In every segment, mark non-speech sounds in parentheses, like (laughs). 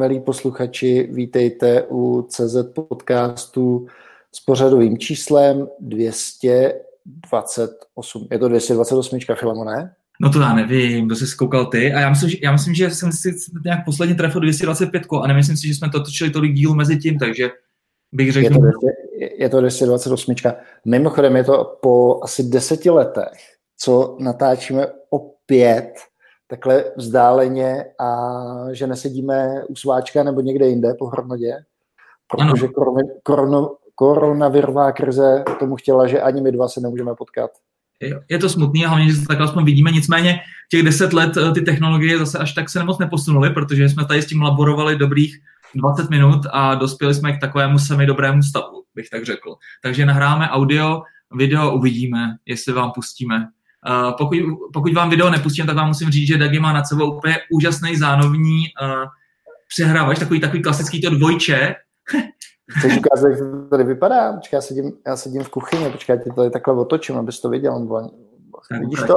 Milí posluchači, vítejte u CZ podcastu s pořadovým číslem 228. Je to 228, Filemone? No to já nevím, to jsi zkoukal ty. A já myslím, že, já myslím, že jsem si nějak posledně trefil 225 a nemyslím si, že jsme to točili tolik dílů mezi tím, takže bych řekl... Je to, 200, je to 228. Mimochodem je to po asi deseti letech, co natáčíme opět takhle vzdáleně a že nesedíme u sváčka nebo někde jinde po hromadě, protože korona, korona, koronavirová krize tomu chtěla, že ani my dva se nemůžeme potkat. Je to smutný a hlavně, že se takhle aspoň vidíme, nicméně těch deset let eh, ty technologie zase až tak se moc neposunuly, protože jsme tady s tím laborovali dobrých 20 minut a dospěli jsme k takovému semi dobrému stavu, bych tak řekl. Takže nahráme audio, video uvidíme, jestli vám pustíme. Uh, pokud, pokud vám video nepustím, tak vám musím říct, že Dagi má nad sebou úplně úžasný zánovní uh, přehrávač, takový, takový klasický to dvojče. (laughs) Chceš ukázat, jak to tady vypadá? Počkej, já sedím, já sedím v kuchyni, počkej, já ti tady takhle otočím, abys to viděl. Vidíš to?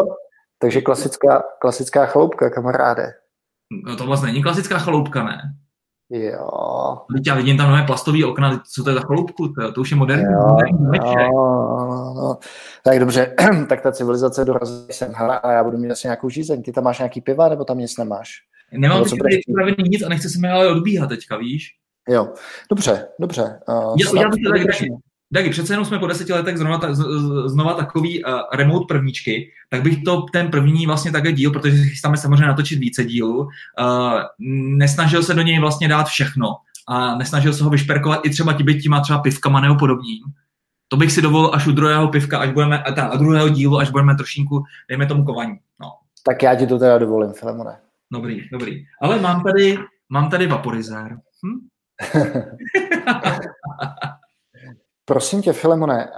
Takže klasická, klasická chaloupka, kamaráde. No to vlastně není klasická chaloupka, ne? Jo. Teď já vidím tam nové plastový okna, co to je za chaloupku, to, to už je moderní. Jo, jo, no, no. Tak dobře, (clears throat) tak ta civilizace dorazí sem, hele, a já budu mít asi nějakou žízeň. Ty tam máš nějaký piva, nebo tam nic nemáš? Nemám teď připravený nic a nechce se mi ale odbíhat teďka, víš? Jo, dobře, dobře. Uh, já, já bych tak, Dagi, přece jenom jsme po deseti letech znova, ta, znova takový uh, remote prvníčky, tak bych to ten první vlastně také díl, protože chystáme samozřejmě natočit více dílů, uh, nesnažil se do něj vlastně dát všechno a nesnažil se ho vyšperkovat i třeba tím těma třeba pivkama nebo podobným. To bych si dovolil až u druhého pivka, až budeme, a, ta, a druhého dílu, až budeme trošinku, dejme tomu kovaní. No. Tak já ti to teda dovolím, Filemone. Dobrý, dobrý. Ale mám tady, mám tady vaporizér. Hm? (laughs) Prosím tě, Filemone,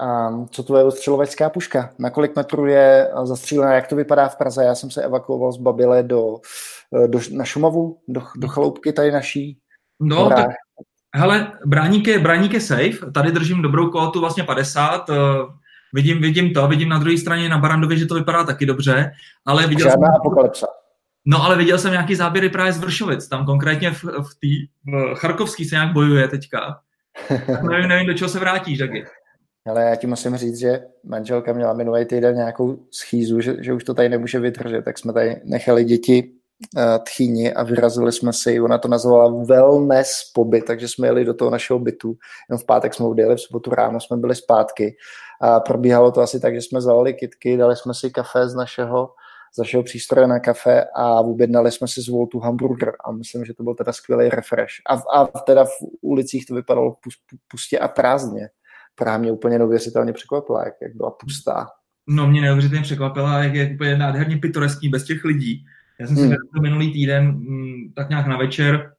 co to je ostřelovačská puška? Na kolik metrů je zastřílená? Jak to vypadá v Praze? Já jsem se evakuoval z Babile do, do, na Šumavu, do, do chaloupky tady naší. No, tak, hele, bráník je, bráník je safe, tady držím dobrou kvotu, vlastně 50, uh, vidím, vidím to, vidím na druhé straně na Barandově, že to vypadá taky dobře, ale viděl Žádná jsem... apokalypsa. No ale viděl jsem nějaký záběry právě z Vršovic, tam konkrétně v, v, tý, v Charkovský se nějak bojuje teďka (laughs) nevím, nevím, do čeho se vrátíš, taky. Ale já ti musím říct, že manželka měla minulý týden nějakou schýzu, že, že už to tady nemůže vydržet, tak jsme tady nechali děti uh, tchýni a vyrazili jsme si, ona to nazvala wellness pobyt, takže jsme jeli do toho našeho bytu, jenom v pátek jsme odjeli, v sobotu ráno jsme byli zpátky a probíhalo to asi tak, že jsme zalali kitky, dali jsme si kafe z našeho z našeho přístroje na kafe a objednali jsme si z Voltu hamburger a myslím, že to byl teda skvělý refresh. A, a teda v ulicích to vypadalo pustě a prázdně. Praha mě úplně neuvěřitelně překvapila, jak, jak byla pustá. No mě neuvěřitelně překvapila, jak je úplně nádherně pitoreský bez těch lidí. Já jsem si hmm. minulý týden mm, tak nějak na večer,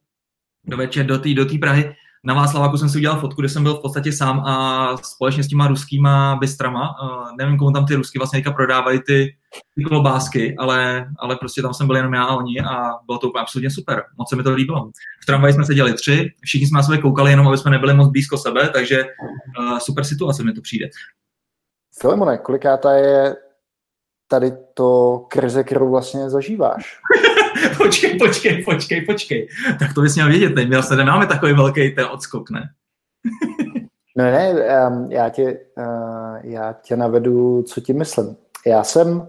do večer do té do Prahy na Václaváku jsem si udělal fotku, kde jsem byl v podstatě sám a společně s těma ruskýma bystrama, uh, nevím, komu tam ty rusky vlastně teďka prodávají ty, ty klobásky, ale, ale prostě tam jsem byl jenom já a oni a bylo to úplně absolutně super. Moc se mi to líbilo. V tramvaji jsme seděli tři, všichni jsme na sebe koukali, jenom aby jsme nebyli moc blízko sebe, takže uh, super situace mi to přijde. Filemone, kolikátá je tady to krize, kterou vlastně zažíváš? (laughs) (laughs) počkej, počkej, počkej, počkej. Tak to bys měl vědět, neměl se, nemáme takový velký ten odskok, ne? no ne, já tě, uh, já tě navedu, co ti myslím. Já jsem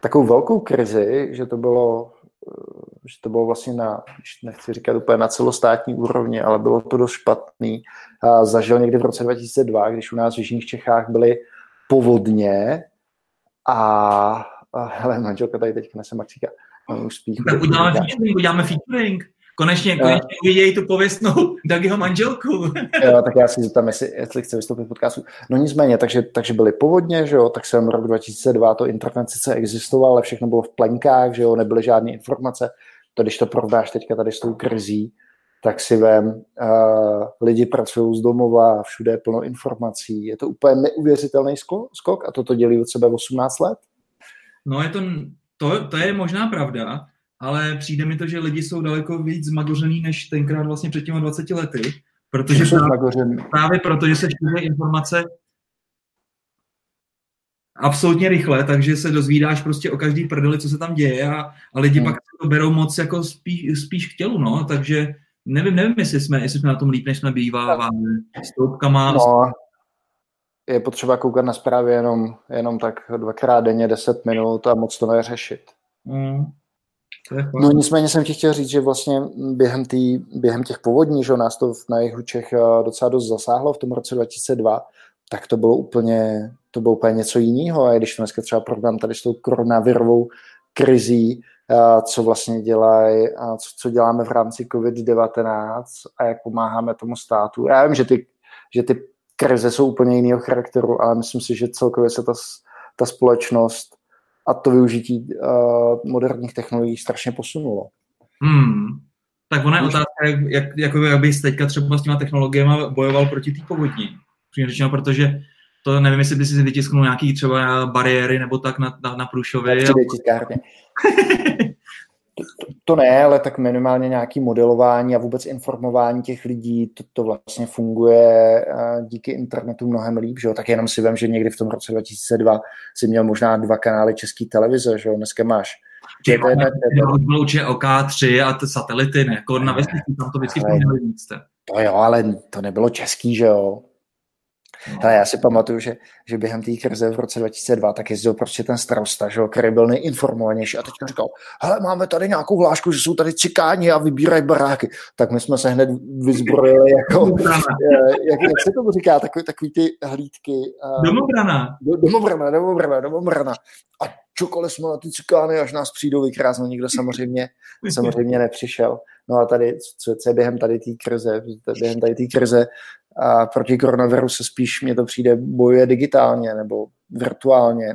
takovou velkou krizi, že to bylo eh, že to bylo vlastně na, nechci říkat úplně na celostátní úrovni, ale bylo to dost špatný. A zažil někdy v roce 2002, když u nás v Jižních Čechách byly povodně a, a hele, manželka tady teď nese Maxíka. Spí. Tak uděláme featuring, uděláme featuring. Konečně, konečně uvidějí tu pověstnou (laughs) Dagiho manželku. jo, tak já si zeptám, jestli, jestli chce vystoupit v podcastu. No nicméně, takže, takže byly povodně, že jo, tak jsem rok 2002, to internet sice existoval, ale všechno bylo v plenkách, že jo, nebyly žádné informace. To, když to porovnáš teďka tady s tou krizí, tak si vem, uh, lidi pracují z domova, všude je plno informací, je to úplně neuvěřitelný skok a toto dělí od sebe 18 let. No je to to, to je možná pravda, ale přijde mi to, že lidi jsou daleko víc zmagořený než tenkrát vlastně před těmi 20 lety, protože právě, právě proto, že se šíří informace absolutně rychle, takže se dozvídáš prostě o každý prdeli, co se tam děje a, a lidi hmm. pak to berou moc jako spíš, spíš k tělu, no, takže nevím, nevím, jestli jsme, jestli jsme na tom líp, než jsme býváváme. S toupkama. No, je potřeba koukat na zprávy jenom, jenom tak dvakrát denně, deset minut a moc to neřešit. Mm. No nicméně jsem ti chtěl říct, že vlastně během, tý, během těch povodní, že nás to na jihu Čech eh, docela dost zasáhlo v tom roce 2002, tak to bylo úplně, to bylo úplně něco jiného. A když dneska třeba program tady s tou koronavirovou krizí, eh, co vlastně dělají, co, co děláme v rámci COVID-19 a jak pomáháme tomu státu. Já vím, že ty, že ty krize jsou úplně jiného charakteru, ale myslím si, že celkově se ta, ta společnost a to využití uh, moderních technologií strašně posunulo. Hmm. Tak ona je otázka, jak, jak, jako, jak bys teďka třeba s těma technologiemi bojoval proti té povodní. Řečeno, protože to nevím, jestli by si vytisknul nějaký třeba bariéry nebo tak na, na, na průšově. (laughs) to ne, ale tak minimálně nějaký modelování a vůbec informování těch lidí, to, to vlastně funguje díky internetu mnohem líp, že jo? tak jenom si vím, že někdy v tom roce 2002 si měl možná dva kanály české televize, že jo? dneska máš určitě OK3 a ty satelity, ne, jako na vesnici, tam to vždycky víc. To jo, ale to nebylo český, že jo. Ale já si pamatuju, že, že během té krize v roce 2002 tak jezdil prostě ten starosta, že, který byl nejinformovanější a teďka říkal, hele, máme tady nějakou hlášku, že jsou tady cikáni a vybírají baráky. Tak my jsme se hned vyzbrojili jako, eh, jak, jak, se tomu říká, takový, takový ty hlídky. Domobrana. Domobrana, domobrana, domobrana. A čekali jsme na ty cikány, až nás přijdou vykrásnout. Nikdo samozřejmě, samozřejmě nepřišel. No a tady, co, co je během tady té krize, během tady té krize a proti koronaviru se spíš mě to přijde bojuje digitálně nebo virtuálně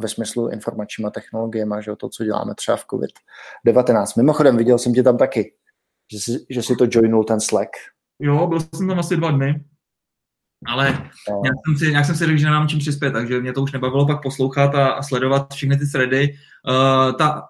ve smyslu informačníma technologiemi, že to, co děláme třeba v COVID-19. Mimochodem, viděl jsem tě tam taky, že si, že si to joinul ten Slack. Jo, byl jsem tam asi dva dny, ale no. nějak, jsem si, nějak jsem si řekl, že nemám čím přispět, takže mě to už nebavilo pak poslouchat a, a sledovat všechny ty thready. Uh, ta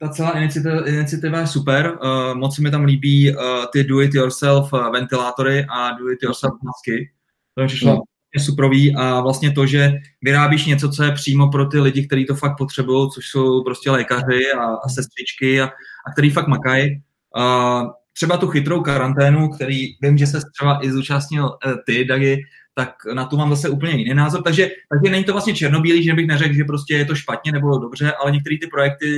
ta celá iniciativa, iniciativa je super. Uh, moc se mi tam líbí uh, ty do-it-yourself uh, ventilátory a do-it-yourself masky. To je přišlo mm. superový a vlastně to, že vyrábíš něco, co je přímo pro ty lidi, kteří to fakt potřebují, což jsou prostě lékaři a, a sestřičky a, a který fakt makají. Uh, třeba tu chytrou karanténu, který vím, že se třeba i zúčastnil uh, ty, Dagi, tak na to mám zase úplně jiný názor. Takže, takže není to vlastně černobílý, že bych neřekl, že prostě je to špatně nebo dobře, ale některé ty projekty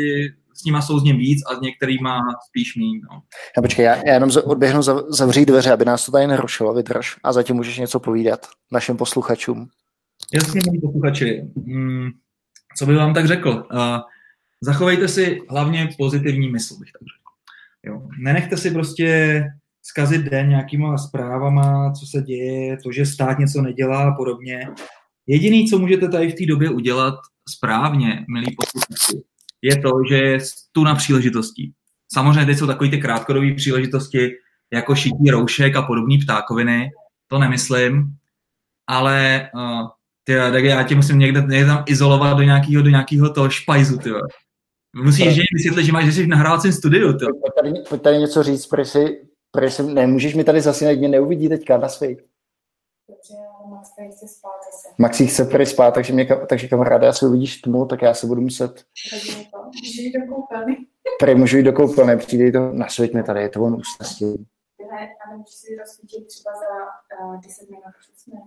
s nima jsou z něm víc a s některýma spíš míň. No. Já počkej, já, já jenom odběhnu zavřít dveře, aby nás to tady nerušilo, vydrž a zatím můžeš něco povídat našim posluchačům. Jasně, milí posluchači. Hmm, co bych vám tak řekl? Uh, zachovejte si hlavně pozitivní mysl, bych tak řekl. Jo. Nenechte si prostě zkazit den nějakýma zprávama, co se děje, to, že stát něco nedělá a podobně. Jediný, co můžete tady v té době udělat správně, milí posluchači, je to, že je tu na příležitostí. Samozřejmě teď jsou takové ty krátkodobé příležitosti, jako šití roušek a podobné ptákoviny, to nemyslím, ale uh, ty, tak já tě musím někde, někde tam izolovat do nějakého, do nějakého toho špajzu, ty. Musíš že vysvětlit, že máš, že jsi v nahrávacím studiu, ty. Pojď tady, pojď tady něco říct, protože si, si, nemůžeš mi tady zase, mě neuvidí teďka na svej. Maxi chce prý spát, takže, mě, takže kamaráde, já se uvidíš tmu, tak já se budu muset... Můžu jít do koupelny. Prý můžu jít do koupelny, přijde to, nasvěť mi tady, je to on ústností. Ale můžu si rozsvítit třeba za uh, 10 minut, přesně.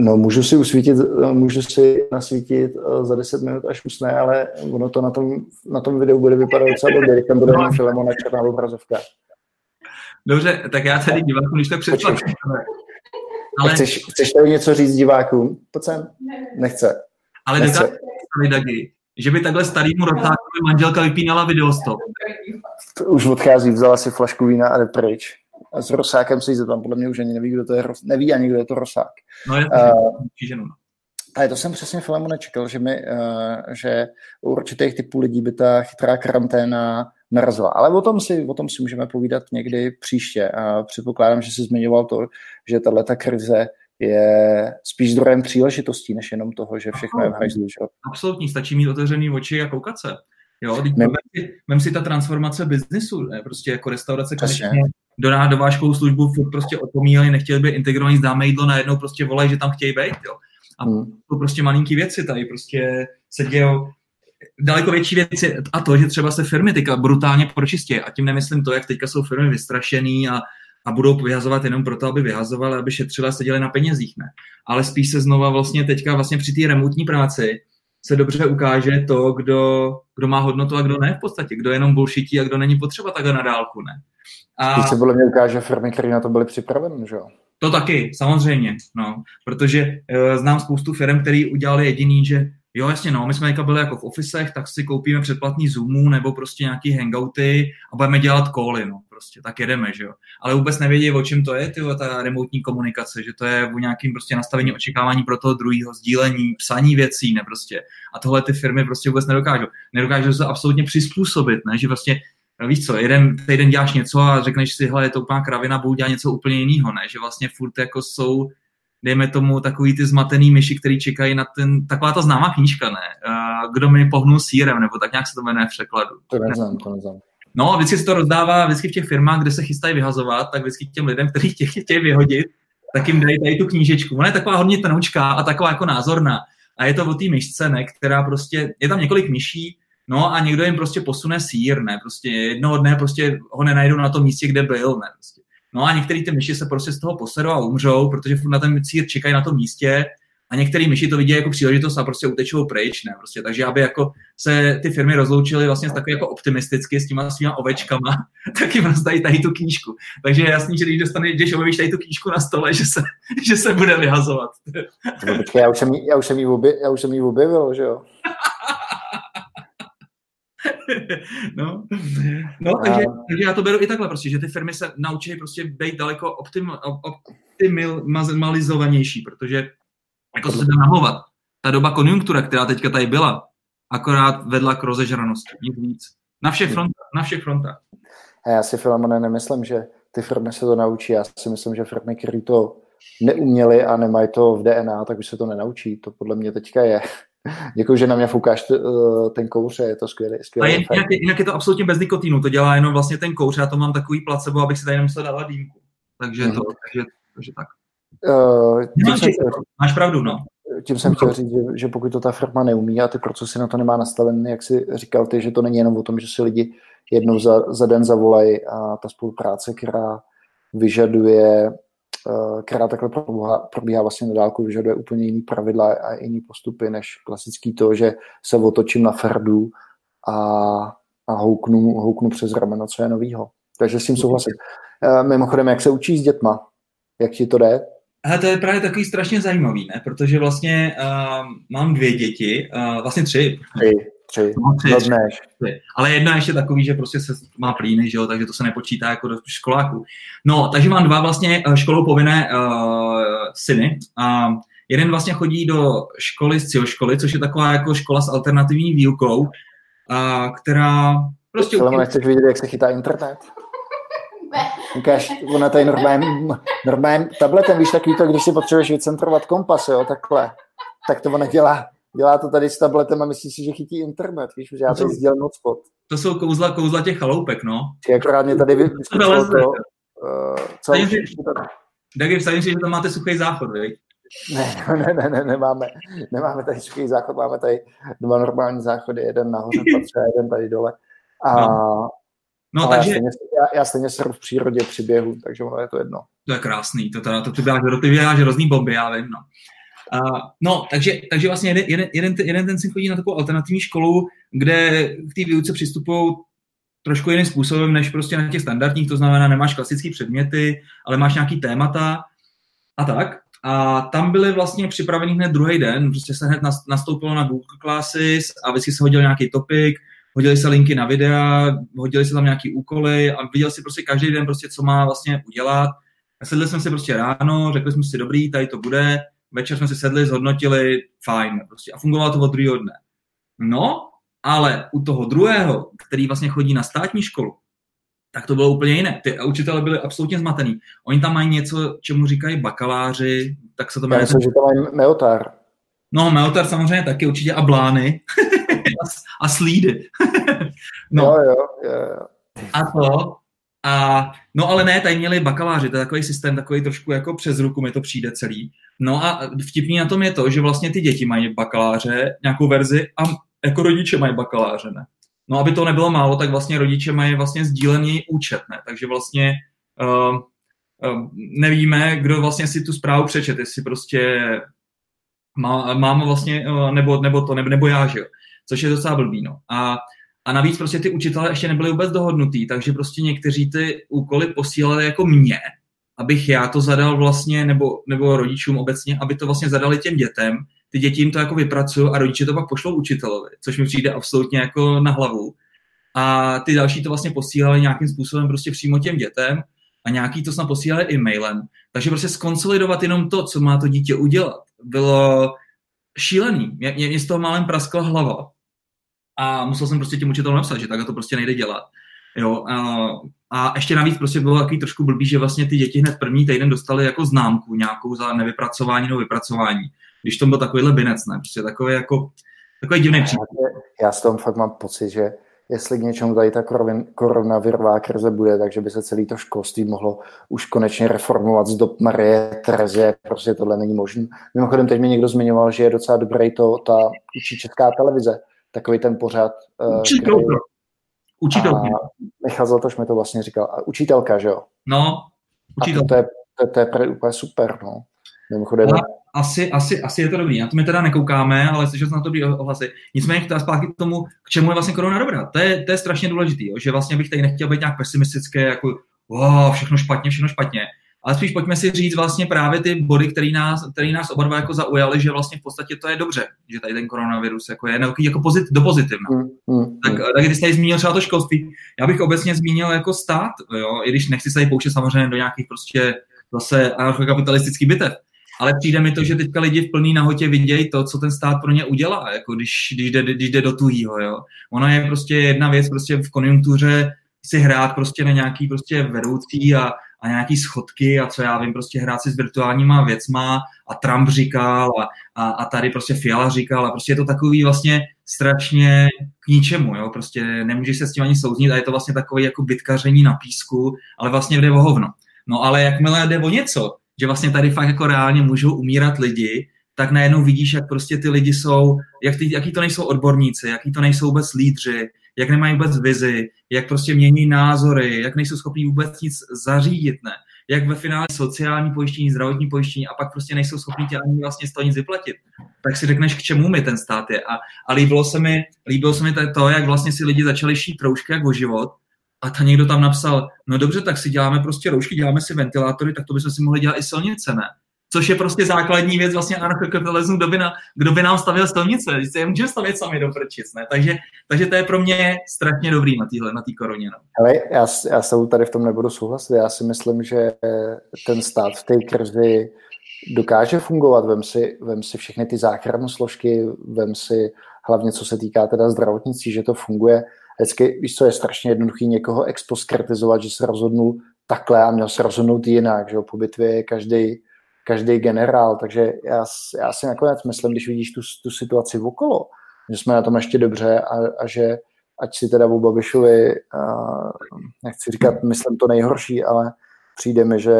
No, můžu si usvítit, můžu si nasvítit uh, za 10 minut až usne, ale ono to na tom, na tom videu bude vypadat docela dobře, když tam bude jenom Filemona černá obrazovka. Dobře, tak já tady divákům, když to představím. Ale... Chceš, chceš tady něco říct divákům? Pojď sem. Nechce. Ale Nechce. Dagi, že by takhle starýmu rotákovi manželka vypínala videostop. Už odchází, vzala si flašku vína a jde pryč. A s Rosákem se tam podle mě už ani neví, kdo to je, neví ani, kdo je to Rosák. No je to uh, ženu. Ale to jsem přesně filmu nečekal, že, mi, uh, že u určitých typů lidí by ta chytrá karanténa narazila. Ale o tom, si, o tom si můžeme povídat někdy příště. A předpokládám, že jsi zmiňoval to, že tato krize je spíš zdrojem příležitostí, než jenom toho, že všechno je v hajzlu. Absolutně, stačí mít otevřený oči a koukat se. Jo, teď mem, si, mem si ta transformace biznesu, ne? prostě jako restaurace konečně dodá dovážkovou službu, prostě opomíjeli, nechtěli by integrovaný zdáme jídlo, najednou prostě volají, že tam chtějí být, jo. A hmm. to prostě malinký věci tady prostě se dějou daleko větší věc je a to, že třeba se firmy teďka brutálně pročistí. A tím nemyslím to, jak teďka jsou firmy vystrašený a, a budou vyhazovat jenom proto, aby vyhazovali, aby šetřili a seděli na penězích, ne. Ale spíš se znova vlastně teďka vlastně při té remotní práci se dobře ukáže to, kdo, kdo má hodnotu a kdo ne v podstatě, kdo jenom bullshití a kdo není potřeba takhle na dálku, ne. A... Spíš se podle mě ukáže firmy, které na to byly připraveny, že jo? To taky, samozřejmě, no, protože uh, znám spoustu firm, které udělali jediný, že jo, jasně, no, my jsme teďka byli jako v ofisech, tak si koupíme předplatný Zoomu nebo prostě nějaký hangouty a budeme dělat koly, no, prostě, tak jedeme, že jo. Ale vůbec nevědí, o čem to je, ty, ta remotní komunikace, že to je o nějakým prostě nastavení očekávání pro toho druhého, sdílení, psaní věcí, ne prostě. A tohle ty firmy prostě vůbec nedokážou. Nedokážou se absolutně přizpůsobit, ne, že vlastně víš co, jeden týden děláš něco a řekneš si, hele, je to úplná kravina, budu dělat něco úplně jiného, ne? Že vlastně furt jako jsou, dejme tomu, takový ty zmatený myši, který čekají na ten, taková ta známá knížka, ne? Kdo mi pohnul sírem, nebo tak nějak se to jmenuje v překladu. To neznám, to neznám. No, vždycky se to rozdává, vždycky v těch firmách, kde se chystají vyhazovat, tak vždycky těm lidem, kteří chtějí, chtějí vyhodit, tak jim dají tady tu knížečku. Ona je taková hodně tenoučká a taková jako názorná. A je to o té myšce, ne, která prostě, je tam několik myší, No a někdo jim prostě posune sír, ne, prostě jednoho dne prostě ho nenajdou na tom místě, kde byl, ne, prostě. No a některý ty myši se prostě z toho posedou a umřou, protože na ten sír čekají na tom místě a některý myši to vidí jako příležitost a prostě utečou pryč, ne, prostě. Takže aby jako se ty firmy rozloučily vlastně takový jako optimisticky s těma svýma ovečkama, (laughs) tak jim rozdají tady tu knížku. Takže je jasný, že když dostaneš, když objevíš tady tu knížku na stole, že se, (laughs) že se bude vyhazovat. No, počkej, já už jsem já už jsem jí objevil, že jo? (laughs) no, no takže, takže, já to beru i takhle prostě, že ty firmy se naučí prostě být daleko optim, optimalizovanější, protože jako se dá namluvat. Ta doba konjunktura, která teďka tady byla, akorát vedla k rozežranosti, nic víc. Na všech frontách, na všech frontách. A já si, Filamone, nemyslím, že ty firmy se to naučí. Já si myslím, že firmy, které to neuměly a nemají to v DNA, tak už se to nenaučí. To podle mě teďka je. (laughs) Děkuji, že na mě foukáš t, uh, ten kouř, je to skvělý a jen, jinak, je, jinak je to absolutně bez nikotinu, to dělá jenom vlastně ten kouř, já to mám takový placebo, abych si tady nemusel dát dýmku. Takže, mm. to, takže, takže tak. Uh, máš, jsem, máš pravdu, no. Tím jsem chtěl říct, že, že pokud to ta firma neumí a ty procesy na to nemá nastavené, jak si říkal ty, že to není jenom o tom, že si lidi jednou za, za den zavolají a ta spolupráce, která vyžaduje Eh, která takhle probíhá, probíhá vlastně na dálku, vyžaduje úplně jiný pravidla a jiný postupy, než klasický to, že se otočím na ferdu a, a houknu, houknu přes rameno, co je novýho. Takže s tím souhlasím. Eh, mimochodem, jak se učí s dětma? Jak ti to jde? A to je právě takový strašně zajímavý, ne? protože vlastně uh, mám dvě děti, uh, vlastně tři. Tři. Tři. No, tři, tři, tři. Ale jedna ještě takový, že prostě se má plíny, že jo, takže to se nepočítá jako do školáku. No, takže mám dva vlastně eh, školou povinné uh, syny. A jeden vlastně chodí do školy z školy, což je taková jako škola s alternativní výukou, uh, která prostě... Ale nechceš vidět, jak se chytá internet? (laughs) Ukáž, ona tady normálním, normálním tabletem, víš, takový to, když si potřebuješ vycentrovat kompas, jo, takhle. Tak to ona dělá dělá to tady s tabletem a myslí si, že chytí internet, víš, že já tady sdělím hotspot. To jsou kouzla, kouzla těch chaloupek, no. Či akorát mě tady vyskočilo to, uh, co už, Tak je si, že tam máte suchý záchod, viď? Ne, ne, ne, ne, nemáme, nemáme tady suchý záchod, máme tady dva normální záchody, jeden nahoře (laughs) patře, jeden tady dole. A, no. No, takže... Já stejně, já, já stejně v přírodě přiběhu, takže ono je to jedno. To je krásný, to teda, to ty děláš hrozný bomby, já vím, no. Uh, no, takže, takže vlastně jeden, jeden, jeden, jeden ten syn chodí na takovou alternativní školu, kde k té výuce přistupují trošku jiným způsobem, než prostě na těch standardních, to znamená, nemáš klasické předměty, ale máš nějaký témata a tak. A tam byly vlastně připravený hned druhý den, prostě se hned nastoupilo na Google Classes a vždycky se hodil nějaký topik, hodili se linky na videa, hodili se tam nějaký úkoly a viděl si prostě každý den prostě, co má vlastně udělat. A sedli jsme si prostě ráno, řekli jsme si, dobrý, tady to bude, večer jsme si sedli, zhodnotili, fajn, prostě a fungovalo to od druhého dne. No, ale u toho druhého, který vlastně chodí na státní školu, tak to bylo úplně jiné. Ty učitelé byli absolutně zmatený. Oni tam mají něco, čemu říkají bakaláři, tak se to jmenuje. myslím, že tam mají meotar. No, meotar samozřejmě taky určitě a blány (laughs) a, a slídy. (laughs) no. Jo, jo, jo. A to, a, no ale ne, tady měli bakaláři, to je takový systém, takový trošku jako přes ruku mi to přijde celý. No a vtipný na tom je to, že vlastně ty děti mají bakaláře, nějakou verzi a jako rodiče mají bakaláře, ne? No aby to nebylo málo, tak vlastně rodiče mají vlastně sdílený účet, ne? Takže vlastně uh, uh, nevíme, kdo vlastně si tu zprávu přečet, jestli prostě má, máma vlastně, uh, nebo, nebo to, nebo, nebo já, že jo? Což je docela blbý, no. A, a navíc prostě ty učitelé ještě nebyli vůbec dohodnutý, takže prostě někteří ty úkoly posílali jako mě, abych já to zadal vlastně, nebo, nebo rodičům obecně, aby to vlastně zadali těm dětem, ty děti jim to jako vypracují a rodiče to pak pošlou učitelovi, což mi přijde absolutně jako na hlavu. A ty další to vlastně posílali nějakým způsobem prostě přímo těm dětem a nějaký to snad posílali e-mailem. Takže prostě skonsolidovat jenom to, co má to dítě udělat, bylo šílený. Mě, mě z toho málem praskla hlava. A musel jsem prostě těm učitelům napsat, že takhle to prostě nejde dělat. Jo, a, a ještě navíc prostě bylo takový trošku blbý, že vlastně ty děti hned první týden dostali jako známku nějakou za nevypracování nebo vypracování. Když to byl takovýhle binec, ne? Prostě takový jako takový divný příklad. Já s tom fakt mám pocit, že jestli k něčemu tady ta koronavirová krize bude, takže by se celý to školství mohlo už konečně reformovat z dob Marie Terezie, prostě tohle není možné. Mimochodem, teď mi někdo zmiňoval, že je docela dobrý to, ta učí česká televize, takový ten pořad. Učitel, který... Učitelka. Michal Zlatoš mi to vlastně říkal. A učitelka, že jo? No, učitelka. A to, to, je, to, to je úplně super, no. Mimochodem, asi, asi, asi je to dobrý. Na to my teda nekoukáme, ale slyšel jsem na to dobrý ohlasy. Nicméně teda zpátky k tomu, k čemu je vlastně korona dobrá. To je, to je strašně důležité, že vlastně bych tady nechtěl být nějak pesimistické, jako wow, všechno špatně, všechno špatně. Ale spíš pojďme si říct vlastně právě ty body, které nás, který nás oba dva jako zaujaly, že vlastně v podstatě to je dobře, že tady ten koronavirus jako je jako pozit, do pozitivna. Mm, mm, tak, mm. tak když jste tady zmínil třeba to školství, já bych obecně zmínil jako stát, jo, i když nechci se tady pouštět samozřejmě do nějakých prostě zase anarchokapitalistický bitev, ale přijde mi to, že teďka lidi v plný nahotě vidějí to, co ten stát pro ně udělá, jako když, když, jde, když jde do tuhýho, jo. Ono je prostě jedna věc prostě v konjunktuře si hrát prostě na nějaký prostě vedoucí a, a nějaký schodky a co já vím, prostě hrát si s virtuálníma věcma a Trump říkal a, a, a tady prostě Fiala říkal a prostě je to takový vlastně strašně k ničemu, jo, prostě nemůžeš se s tím ani souznit a je to vlastně takový jako bitkaření na písku, ale vlastně jde o hovno. No ale jakmile jde o něco, že vlastně tady fakt jako reálně můžou umírat lidi, tak najednou vidíš, jak prostě ty lidi jsou, jak ty, jaký to nejsou odborníci, jaký to nejsou vůbec lídři, jak nemají vůbec vizi, jak prostě mění názory, jak nejsou schopní vůbec nic zařídit, ne? Jak ve finále sociální pojištění, zdravotní pojištění a pak prostě nejsou schopní tě ani vlastně z toho nic vyplatit. Tak si řekneš, k čemu mi ten stát je. A, a líbilo, se mi, líbilo se mi to, jak vlastně si lidi začali šít roušky jak o život, a ta někdo tam napsal, no dobře, tak si děláme prostě roušky, děláme si ventilátory, tak to bychom si mohli dělat i silnice, ne? Což je prostě základní věc vlastně anarchokapitalismu, kdo na, kdo by nám stavil silnice, když se je můžeme stavět sami do prčic, ne? Takže, takže to je pro mě strašně dobrý na téhle, na té koroně, no. Ale já, já se tady v tom nebudu souhlasit, já si myslím, že ten stát v té krizi dokáže fungovat, vem si, vem si všechny ty záchranné složky, vem si hlavně co se týká teda zdravotnictví, že to funguje. Vždycky, víš co, je strašně jednoduchý někoho expos kritizovat, že se rozhodnul takhle a měl se rozhodnout jinak, že jo, po bitvě je každý, každý generál, takže já, já si nakonec myslím, když vidíš tu, tu situaci okolo, že jsme na tom ještě dobře a, a že ať si teda o Babišovi, uh, nechci říkat, myslím to nejhorší, ale přijde mi, že,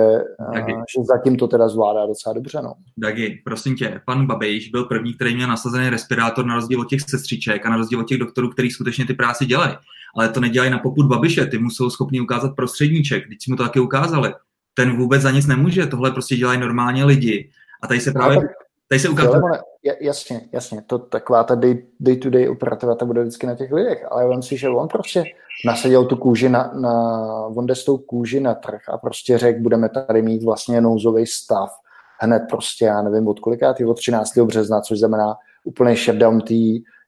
Dagi. že zatím to teda zvládá docela dobře. No. Dagi, prosím tě, pan Babiš byl první, který měl nasazený respirátor na rozdíl od těch sestřiček a na rozdíl od těch doktorů, který skutečně ty práci dělají. Ale to nedělají na poput Babiše, ty mu jsou schopni ukázat prostředníček, když si mu to taky ukázali. Ten vůbec za nic nemůže, tohle prostě dělají normálně lidi. A tady se právě... Tady se ukazuje. Jasně, jasně, to taková ta day-to-day operativa ta bude vždycky na těch lidech, ale on si, že on prostě nasadil tu kůži na, na on jde s tou kůži na trh a prostě řekl, budeme tady mít vlastně nouzový stav hned prostě, já nevím od kolikátý, od 13. března, což znamená úplný shutdown té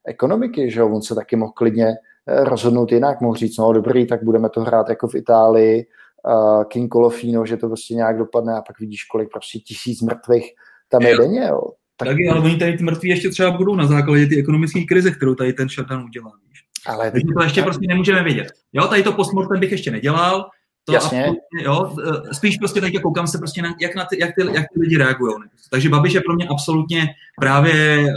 ekonomiky, že on se taky mohl klidně eh, rozhodnout jinak, mohl říct, no dobrý, tak budeme to hrát jako v Itálii, uh, King Colofino, že to prostě nějak dopadne a pak vidíš, kolik prostě tisíc mrtvých tam je denně, jo. Tak... Taky, ale oni tady ty mrtví ještě třeba budou na základě ty ekonomické krize, kterou tady ten shutdown udělá. Víš? Ale Takže to ještě prostě nemůžeme vědět. Jo, tady to postmortem bych ještě nedělal, to Jasně. jo, e, spíš prostě teď koukám se prostě na, jak, na ty, jak, ty, jak ty lidi reagují. Takže Babiš je pro mě absolutně právě, e,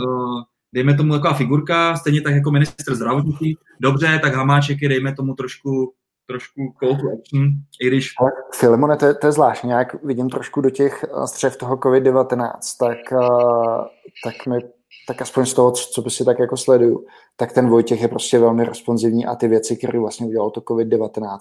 dejme tomu taková figurka, stejně tak jako minister zdravotnictví. Dobře, tak Hamáček je, dejme tomu trošku trošku call to action, i když... Ale Filemone, to, to je zvláštní, jak vidím trošku do těch střev toho COVID-19, tak, tak mi tak aspoň z toho, co by si tak jako sleduju, tak ten Vojtěch je prostě velmi responsivní a ty věci, které vlastně udělal to COVID-19,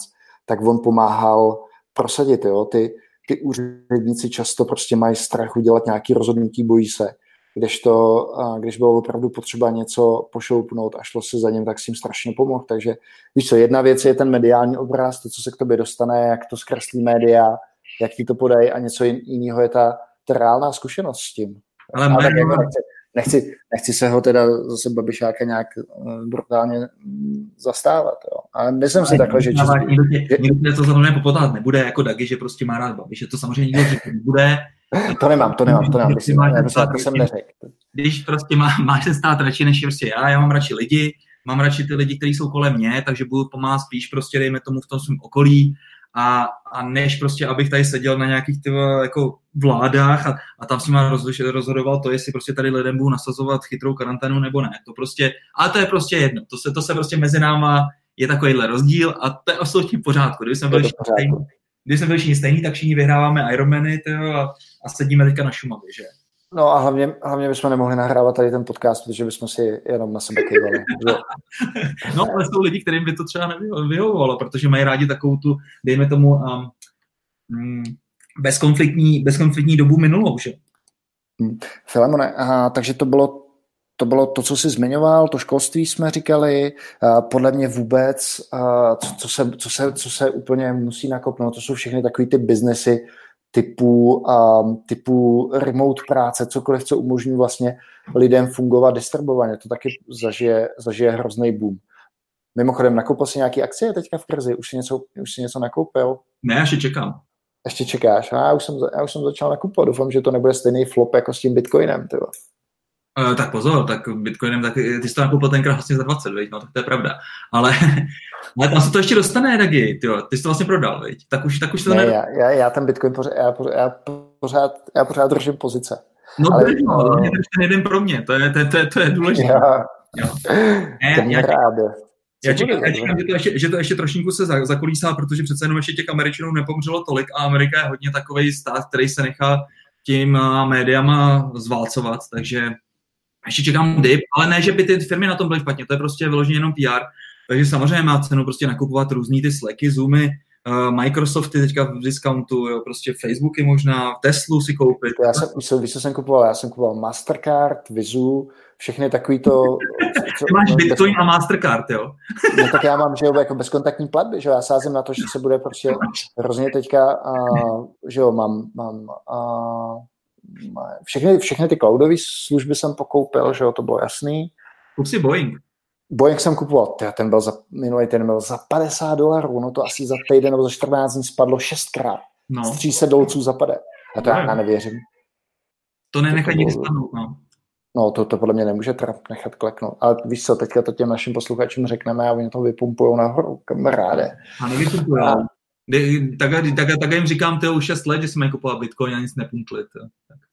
tak on pomáhal prosadit, jo, ty, ty úředníci často prostě mají strach udělat nějaký rozhodnutí, bojí se. Když, to, když bylo opravdu potřeba něco pošoupnout a šlo se za ním, tak si jim strašně pomohl. Takže víš co, jedna věc je ten mediální obraz, to, co se k tobě dostane, jak to zkreslí média, jak ti to podají a něco jiného je ta, ta reálná zkušenost s tím. Ale, Ale tak jako nechci, nechci, nechci se ho teda zase Babišáka nějak uh, brutálně mm, zastávat. Jo. Ale myslím si takhle, že... Nikdo, tě, nikdo to samozřejmě popotát nebude jako Dagi, že prostě má rád Babiše, to samozřejmě nikdo nebude. To nemám, to nemám, to nemám, myslím, ne, to jsem neřekl. Když prostě má, máš se stát radši než prostě já, já mám radši lidi, mám radši ty lidi, kteří jsou kolem mě, takže budu pomáhat spíš prostě, dejme tomu v tom svém okolí, a, a než prostě, abych tady seděl na nějakých tyvo, jako vládách a, a tam si má rozhodoval to, jestli prostě tady lidem budu nasazovat chytrou karanténu nebo ne. To prostě, ale to je prostě jedno. To se, to se prostě mezi náma je takovýhle rozdíl a to je absolutně v pořádku. Kdyby jsme byli stejný, když jsme byli všichni stejní, tak všichni vyhráváme Ironmany tyjo, a, a sedíme teďka na Šumavě, že? No a hlavně, hlavně bychom nemohli nahrávat tady ten podcast, protože bychom si jenom na sebe kývali. (laughs) no, ale jsou lidi, kterým by to třeba nevyhovovalo, protože mají rádi takovou tu, dejme tomu, um, bezkonfliktní, bezkonfliktní dobu minulou, že? Hmm. Filemone, aha, takže to bylo, to bylo to, co jsi zmiňoval, to školství jsme říkali, podle mě vůbec, co, co, se, co, se, co se úplně musí nakopnout, to jsou všechny takové ty biznesy, typu, typu remote práce, cokoliv, co umožní vlastně lidem fungovat distribuovaně. To taky zažije, zažije hrozný boom. Mimochodem, nakoupil jsi nějaký akcie teďka v krizi? Už jsi něco, už jsi něco nakoupil? Ne, ještě čekám. Ještě čekáš? Já už jsem, já už jsem začal nakupovat. Doufám, že to nebude stejný flop jako s tím Bitcoinem. Tyvo. Uh, tak pozor, tak Bitcoinem, tak ty jsi to nakoupil tenkrát vlastně za 20, veď? no tak to je pravda. Ale, (laughs) ale tam se to ještě dostane, Dagi, tyjo. ty jsi to vlastně prodal, veď? Tak už, tak už to ne, ne... Já, já, já, ten Bitcoin pořád, já, pořád, já, pořád, já pořád držím pozice. No ale, drž, no, drž ten jeden pro mě, to je, to, to, to je důležité. Já, jo. Ne, já, rád. Já čekám, já čekám že, to ještě, že to ještě trošinku se zakolísá, protože přece jenom ještě těch Američanů nepomřelo tolik a Amerika je hodně takový stát, který se nechá tím médiama zválcovat, takže ještě čekám dip, ale ne, že by ty firmy na tom byly špatně, to je prostě vyloženě jenom PR. Takže samozřejmě má cenu prostě nakupovat různý ty Slacky, Zoomy, uh, Microsofty teďka v discountu, jo, prostě Facebooky možná, Teslu si koupit. Já jsem, víš, víš, co jsem kupoval? Já jsem kupoval Mastercard, Vizu, všechny takový to... Co, (laughs) Ty máš no, Bitcoin bez... a Mastercard, jo? (laughs) no tak já mám, že jo, jako bezkontaktní platby, že jo, já sázím na to, že se bude prostě (laughs) hrozně teďka, uh, že jo, mám, mám všechny, všechny ty cloudové služby jsem pokoupil, že jo, to bylo jasný. Kup si Boeing. Boeing jsem kupoval, ten byl za, minulý ten byl za 50 dolarů, no to asi za týden nebo za 14 dní spadlo šestkrát. No. Z 300 dolců zapade. A to no. já nevěřím. To nenechají nikdy spadnout, no. No, to, to podle mě nemůže Trump nechat kleknout. Ale víš co, teďka to těm našim posluchačům řekneme a oni to vypumpují nahoru, kamaráde. A nevypumpují. Tak, tak, tak jim říkám, to už 6 let, že jsme kupoval Bitcoin a nic nepunkli.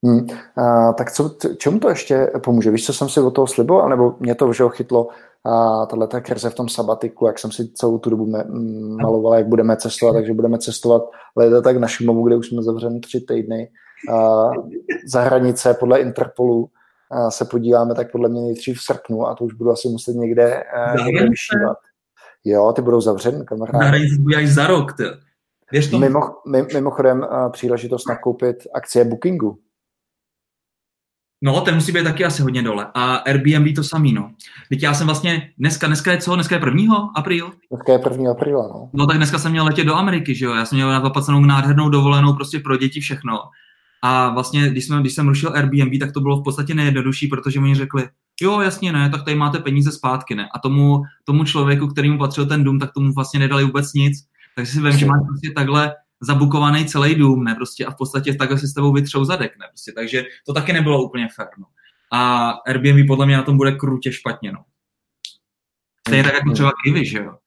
Hmm. A, tak co, čemu to ještě pomůže? Víš, co jsem si od toho sliboval? Nebo mě to už chytlo a tato krize v tom sabatiku, jak jsem si celou tu dobu me, maloval, jak budeme cestovat, takže budeme cestovat leda tak na Šumovu, kde už jsme zavřeni tři týdny. A za hranice podle Interpolu a se podíváme tak podle mě nejdřív v srpnu a to už budu asi muset někde, někde vyšívat. Jo, ty budou zavřen, kamarád. Na hranici až za rok, ty. Věř tomu? Mimo, mimochodem příležitost nakoupit akcie Bookingu. No, ten musí být taky asi hodně dole. A Airbnb to samý, no. Teď já jsem vlastně, dneska, dneska je co? Dneska je 1. apríl? Dneska je 1. apríl, no. No tak dneska jsem měl letět do Ameriky, že jo. Já jsem měl na zaplacenou nádhernou dovolenou prostě pro děti všechno. A vlastně, když, jsme, když jsem rušil Airbnb, tak to bylo v podstatě nejjednodušší, protože oni řekli, jo, jasně ne, tak tady máte peníze zpátky, ne. A tomu, tomu člověku, kterýmu patřil ten dům, tak tomu vlastně nedali vůbec nic. Takže si vím, že máš prostě takhle zabukovaný celý dům, ne, prostě a v podstatě takhle si s tebou vytřou zadek, ne, prostě, takže to taky nebylo úplně fér, no. A Airbnb podle mě na tom bude krutě špatně, no. Stejně tak jako třeba Kivy, že jo.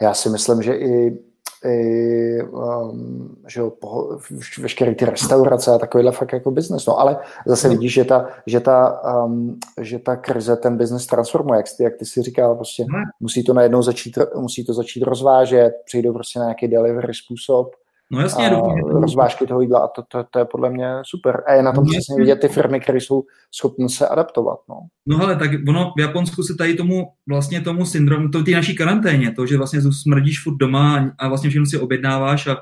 Já si myslím, že i i, um, že jo, po, veškeré ty restaurace a takovýhle fakt jako biznes. No, ale zase mm. vidíš, že ta, že ta, um, že ta krize ten biznes transformuje, jak, ty, jak ty si říkal, prostě mm. musí to najednou začít, musí to začít rozvážet, přejdou prostě na nějaký delivery způsob No jasně, a doufám, že to- rozvážky toho jídla a to, to, to, je podle mě super. A je na tom No, přesně vidět ty firmy, které jsou schopny se adaptovat. No. No hele, tak ono v Japonsku se tady tomu vlastně tomu syndromu, to ty naší karanténě, to, že vlastně smrdíš furt doma a vlastně všechno si objednáváš a,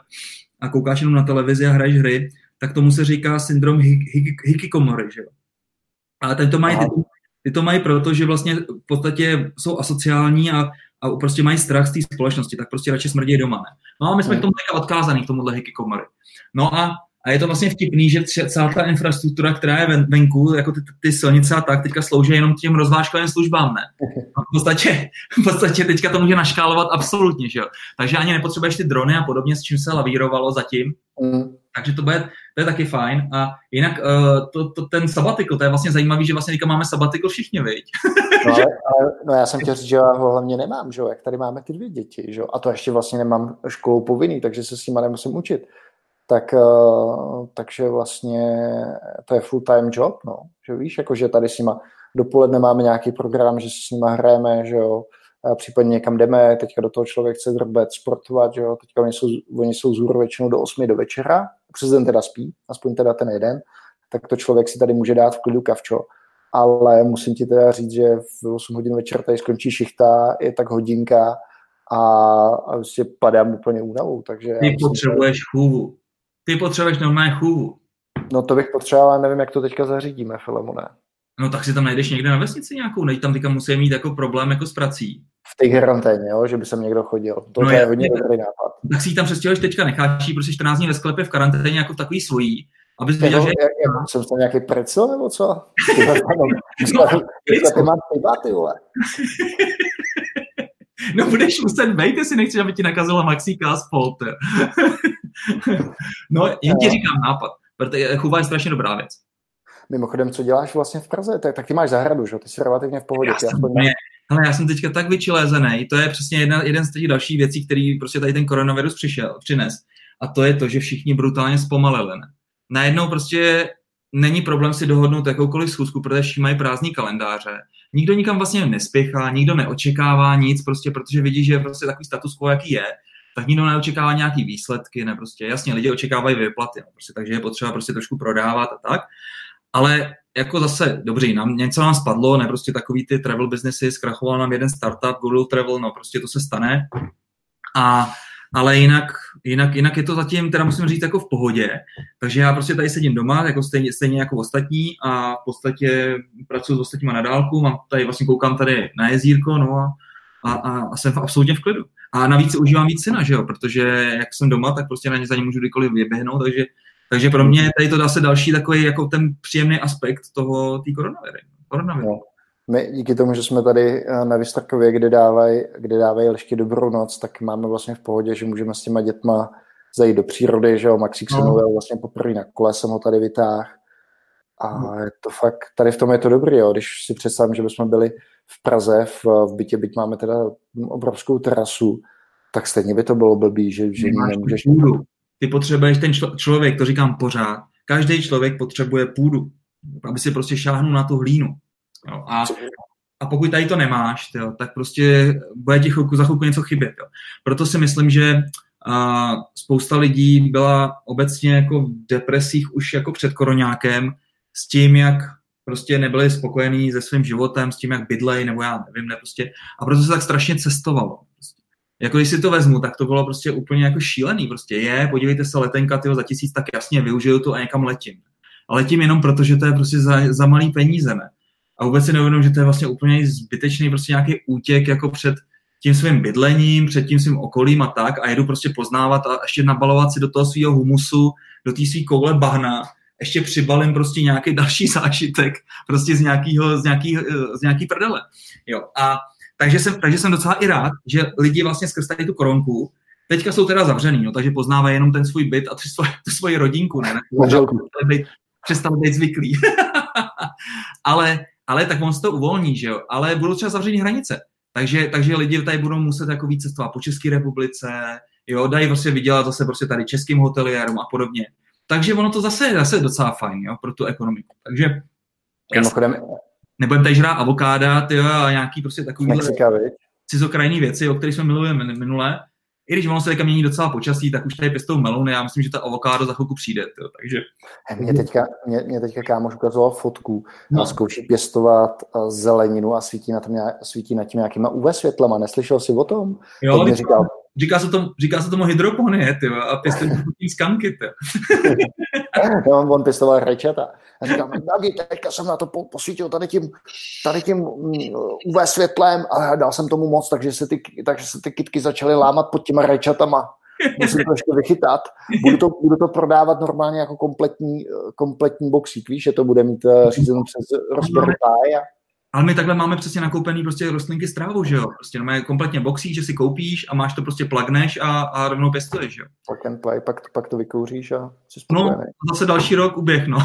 a koukáš jenom na televizi a hraješ hry, tak tomu se říká syndrom hi- hi- hikikomory, že jo. A teď to mají, ty, ty to mají proto, že vlastně v podstatě jsou asociální a, a prostě mají strach z té společnosti, tak prostě radši smrdí doma, ne? No a my jsme Hmm. k tomu teďka odkázaný, k tomuhle hikikomory. No a a je to vlastně vtipný, že celá ta infrastruktura, která je ven, venku, jako ty, ty silnice a tak, teďka slouží jenom těm rozvážkovým službám, ne? A v podstatě, v podstatě teďka to může naškálovat absolutně, že jo? Takže ani nepotřebuješ ty drony a podobně, s čím se lavírovalo zatím. Mm. Takže to, bude, to je taky fajn. A jinak uh, to, to, ten sabatikl, to je vlastně zajímavý, že vlastně teďka máme sabatikl všichni, viď? (laughs) No, ale, ale, no já jsem (laughs) chtěl říct, že já ho hlavně nemám, že jo, jak tady máme ty dvě děti, že jo, a to ještě vlastně nemám školou povinný, takže se s nima nemusím učit. Tak, uh, takže vlastně to je full time job, no, že víš, jako že tady s nima dopoledne máme nějaký program, že si s nima hrajeme, že jo, a případně někam jdeme, teďka do toho člověk chce drbat, sportovat, že jo, teďka oni jsou, oni jsou zůru většinou do 8 do večera, přes den teda spí, aspoň teda ten jeden, tak to člověk si tady může dát v klidu kavčo, ale musím ti teda říct, že v 8 hodin večer tady skončí šichta, je tak hodinka a, a prostě padám úplně únavou, takže... Ty potřebuješ chůvu. Ty potřebuješ normálně chůvu. No to bych potřeboval, ale nevím, jak to teďka zařídíme, Filemone. No tak si tam najdeš někde na vesnici nějakou, nejď tam teďka musí mít jako problém jako s prací. V té karanténě, jo, že by sem někdo chodil. To, No je jasně. hodně dobrý nápad. Tak si ji tam přestěhuješ teďka, necháš ji prostě 14 dní ve sklepě v karanténě jako v takový svojí, abys věděl, Jako, že jak, jak, jsem tam nějaký precel, nebo co? (laughs) Ty dneska ty mám piva, ty vole. (laughs) no budeš muset vejt, jestli nechceš, aby ti nakazila Maxíka a Spolter. (laughs) no, jen ti No. říkám nápad, protože chuva je strašně dobrá věc. Mimochodem, co děláš vlastně v Praze? Tak, tak ty máš zahradu, že? jo? Ty jsi relativně v pohodě. Já jsem, hele, já jsem teďka tak vyčilézený, to je přesně jedna, jeden z těch dalších věcí, který prostě tady ten koronavirus přišel, přines. A to je to, že všichni brutálně zpomalili. Ne? Najednou prostě není problém si dohodnout jakoukoliv schůzku, protože všichni mají prázdní kalendáře. Nikdo nikam vlastně nespěchá, nikdo neočekává nic, prostě protože vidí, že je prostě takový status quo, jaký je, tak nikdo neočekává nějaký výsledky, ne prostě. Jasně, lidi očekávají vyplaty, no, prostě, takže je potřeba prostě trošku prodávat a tak. Ale jako zase, dobře, nám, něco nám spadlo, ne prostě takový ty travel businessy, zkrachoval nám jeden startup, Google Travel, no prostě to se stane. A, ale jinak, jinak, jinak je to zatím, teda musím říct, jako v pohodě. Takže já prostě tady sedím doma, jako stejně, stejně jako ostatní a v podstatě pracuji s ostatníma na dálku, mám tady vlastně koukám tady na jezírko, no a, a, a, a jsem absolutně v klidu. A navíc užívám víc syna, že jo, protože jak jsem doma, tak prostě na ně za ně můžu kdykoliv vyběhnout, takže takže pro mě tady to zase další takový jako ten příjemný aspekt toho té koronaviry. koronaviry. No. My díky tomu, že jsme tady eh, na Vystrkově, kde dávají kde dávaj lišky dobrou noc, tak máme vlastně v pohodě, že můžeme s těma dětma zajít do přírody, že jo, Maxík se No. mluvil vlastně poprvé na kole, jsem ho tady vytáhl. A No. je to fakt, tady v tom je to dobrý, jo. když si představím, že bychom byli v Praze, v, v bytě, byť máme teda obrovskou terasu, tak stejně by to bylo blbý, že, že nemůžeš... půdu. Ty potřebuješ ten člo- člověk, to říkám pořád, každý člověk potřebuje půdu, aby si prostě šáhnul na tu hlínu. Jo. A, a pokud tady to nemáš, jo, tak prostě bude ti chvilku, za chvilku něco chybět. Jo. Proto si myslím, že a, spousta lidí byla obecně jako v depresích už jako před koronákem s tím, jak prostě nebyli spokojení se svým životem, s tím, jak bydlej, nebo já nevím, ne prostě. A proto se tak strašně cestovalo. Jako když si to vezmu, tak to bylo prostě úplně jako šílený. Prostě je, podívejte se, letenka tyho za tisíc, tak jasně, využiju to a někam letím. A letím jenom proto, že to je prostě za, za malý peníze, ne? A vůbec si neuvědomím, že to je vlastně úplně zbytečný prostě nějaký útěk jako před tím svým bydlením, před tím svým okolím a tak a jedu prostě poznávat a ještě nabalovat si do toho svého humusu, do té své koule bahna, ještě přibalím prostě nějaký další (laughs) zážitek prostě z nějakýho, z nějaký, z nějaký prdele. Jo. A takže jsem, takže jsem docela i rád, že lidi vlastně skrz tady tu koronku, teďka jsou teda zavřený, no, takže poznávají jenom ten svůj byt a tři svoje, tu svoji rodinku, ne? Přestali být zvyklí. (laughs) ale, ale tak on se to uvolní, že jo? Ale budou třeba zavření hranice. Takže, takže lidi tady budou muset jako víc cestovat po České republice, jo, dají prostě vydělat zase prostě tady českým hoteliérům a podobně. Takže ono to zase je zase docela fajn, jo, pro tu ekonomiku. Takže Mimochodem, nebudeme tady žrát avokáda, tyjo, a nějaký prostě takový cizokrajní věci, o kterých jsme min- minule. i když ono se teďka mění docela počasí, tak už tady pěstou melouny, já myslím, že ta avokádo za chvilku přijde, tyjo, takže... Mě teďka, mě, mě teďka kámoš ukazoval fotku no. a zkouší pěstovat zeleninu a svítí na, tom, svítí na tím nějakýma UV světlama. Neslyšel jsi o tom? Jo, říkal, říká, se tomu, říká se tomu hydroponie, ty a pěstují skanky, ty. (laughs) no, on pěstoval rajčata. A říkám, Dagi, teďka jsem na to posvítil tady tím, tady tím mm, UV světlem a dal jsem tomu moc, takže se ty, takže se ty kytky začaly lámat pod těma rajčatama. Musím to ještě vychytat. Budu to, budu to prodávat normálně jako kompletní, kompletní boxík, víš, že to bude mít uh, řízeno přes Raspberry Pi. A... Ale my takhle máme přesně nakoupený prostě rostlinky s trávou, že jo? Prostě máme kompletně boxík, že si koupíš a máš to prostě plagneš a, a rovnou pěstuješ, že jo? Plug and play, pak, pak to vykouříš a jsi spokojený. No, zase další rok uběh, no.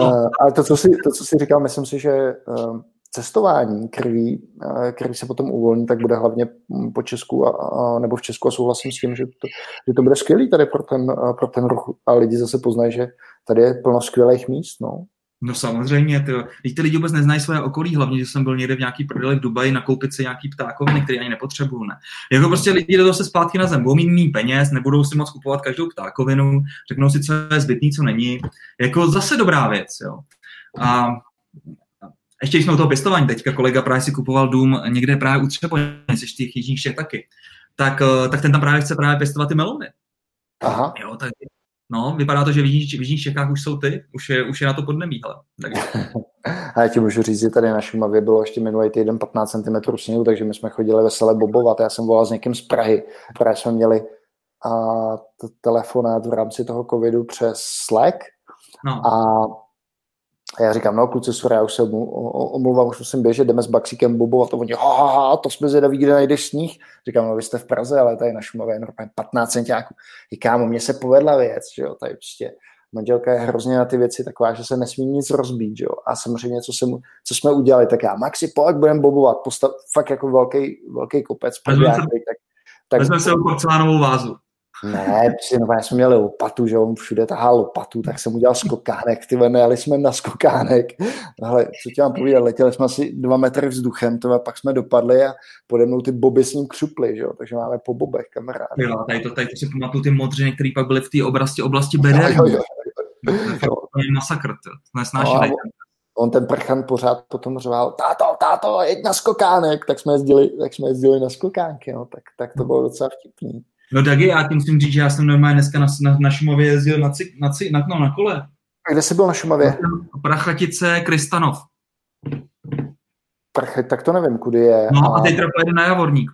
uh, (laughs) ale to co, si, to, co jsi říkal, myslím si, že uh, cestování krví, uh, krví se potom uvolní, tak bude hlavně po Česku a, a, nebo v Česku a souhlasím s tím, že to, že to bude skvělý tady pro ten, uh, pro ten ruch a lidi zase poznají, že tady je plno skvělých míst, no. No samozřejmě, ty, teď ty lidi vůbec neznají svoje okolí, hlavně, že jsem byl někde v nějaký prodeli v Dubaji nakoupit si nějaký ptákoviny, který ani nepotřebuju. Ne. Jako prostě lidi jdou se zpátky na zem, budou mít méně peněz, nebudou si moc kupovat každou ptákovinu, řeknou si, co je zbytný, co není. Jako zase dobrá věc, jo. A ještě jsme u toho pěstování, teďka kolega právě si kupoval dům někde právě u Třeboně, z těch jižních taky, tak, eh, tak ten tam právě chce právě pěstovat ty melony. Aha. Jo, tak No, vypadá to, že v Jižních, v Jižních Čechách už jsou ty, už je, už je na to podnebí, hele. Takže. (laughs) A já ti můžu říct, že tady na Šumavě bylo ještě minulý týden 15 cm sněhu, takže my jsme chodili veselé bobovat. Já jsem volal s někým z Prahy, protože jsme měli a telefonát v rámci toho covidu přes Slack no. a a já říkám, no kluci, sorry, já už se omluvám, už musím běžet, jdeme s Baxíkem Bobo a to oni, ha, ha, ha, to jsme zvědaví, kde najdeš sníh. Říkám, no vy jste v Praze, ale tady na Šumavě je normálně 15 centiáků. Říkám, mně se povedla věc, že jo, tady prostě manželka je hrozně na ty věci taková, že se nesmí nic rozbít, že jo. A samozřejmě, co, jsem, co jsme udělali, tak já, Maxi, pojď, budeme bobovat, postav, fakt jako velký, velký kopec. Vezmeme se, tak, tak, vezmeme se porcelánovou vázu. Ne, no, jsme měli lopatu, že on všude tahá lopatu, tak jsem udělal skokánek, ty nejeli jsme na skokánek, ale co ti mám povídat, letěli jsme asi dva metry vzduchem, to pak jsme dopadli a pode mnou ty boby s ním křuply, že jo, takže máme po bobech, kamarád. Jo, tady to, tady to si pamatuju ty modřiny, které pak byly v té oblasti, oblasti beder. Jo, jo, jo. jo. To je masakr, to nesnášeli. No, on ten prchan pořád potom řval, táto, táto, jeď na skokánek, tak jsme jezdili, tak jsme jezdili na skokánky, no, tak, tak to bylo docela vtipný. No Dagi, já ti musím říct, že já jsem normálně dneska na, na, na Šumově jezdil na, cik, na, cik, na, no, na kole. A kde jsi byl na Šumově? Prachatice Kristanov. Prchat, tak to nevím, kudy je. No a zítra pojedu na Javorník.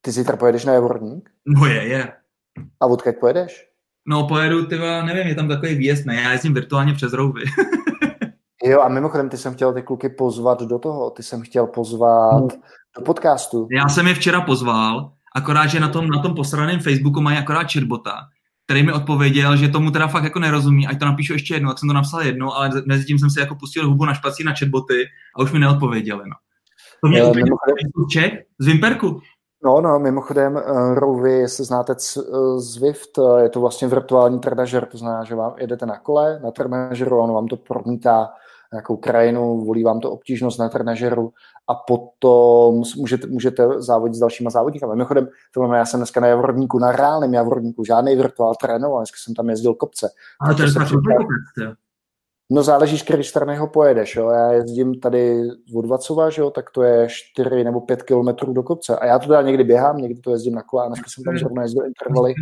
Ty zítra pojedeš na Javorník? No je, je. A odkud pojedeš? No pojedu, ty nevím, je tam takový výjezd, ne, já jezdím virtuálně přes rouby. (laughs) jo, a mimochodem, ty jsem chtěl ty kluky pozvat do toho, ty jsem chtěl pozvat no. do podcastu. Já jsem je včera pozval, akorát, že na tom, na tom posraném Facebooku mají akorát chatbota, který mi odpověděl, že tomu teda fakt jako nerozumí, ať to napíšu ještě jednou, tak jsem to napsal jednou, ale mezi tím jsem si jako pustil hubu na špací na chatboty a už mi neodpověděli. No. To mě úplně Čech z Vimperku. No, no, mimochodem, uh, Rouvy, jestli znáte uh, Zwift, uh, je to vlastně virtuální trenažer, to znamená, že vám jedete na kole, na trenažeru, ono vám to promítá nějakou krajinu, volí vám to obtížnost na trenažeru a potom můžete, můžete závodit s dalšíma závodníky. Mimochodem, to já jsem dneska na Javorníku, na reálném Javorníku, žádný virtuál trénoval, dneska jsem tam jezdil kopce. Ale to je No záleží, z které strany ho pojedeš. Jo. Já jezdím tady z Vodvacova, že jo, tak to je 4 nebo 5 kilometrů do kopce. A já to teda někdy běhám, někdy to jezdím na kole, a dneska jsem tam zrovna jezdil intervaly,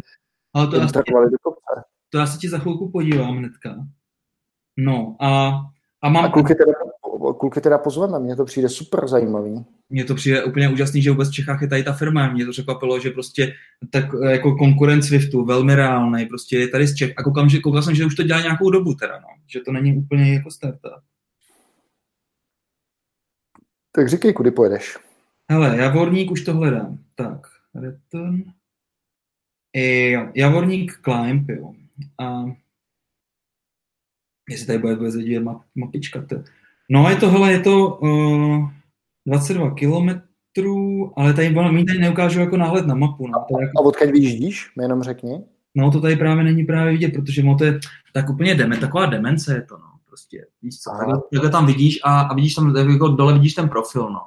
Ale to intervaly do kopce. To já se ti za chvilku podívám hnedka. No a a, mám... a kluky, teda, kluky teda pozveme, mně to přijde super zajímavý. Mně to přijde úplně úžasný, že vůbec v Čechách je tady ta firma. Mě to překvapilo, že prostě tak jako konkurent Swiftu, velmi reálný, prostě je tady z Čech. A koukám, že, koukal jsem, že už to dělá nějakou dobu teda, no. Že to není úplně jako startup. Tak říkej, kudy pojedeš. Hele, Javorník už to hledám. Tak, return. I, Javorník Climb, jo. A jestli tady bude vůbec vidět map, mapička. To. No je to, hele, je to uh, 22 kilometrů, ale tady, mi tady neukážu jako náhled na mapu. No. To jako... A odkud vyjíždíš, mi jenom řekni. No to tady právě není právě vidět, protože to je tak úplně deme, taková demence je to, no. Prostě, víš co, takhle, takhle tam vidíš a, a vidíš tam, jako dole vidíš ten profil, no.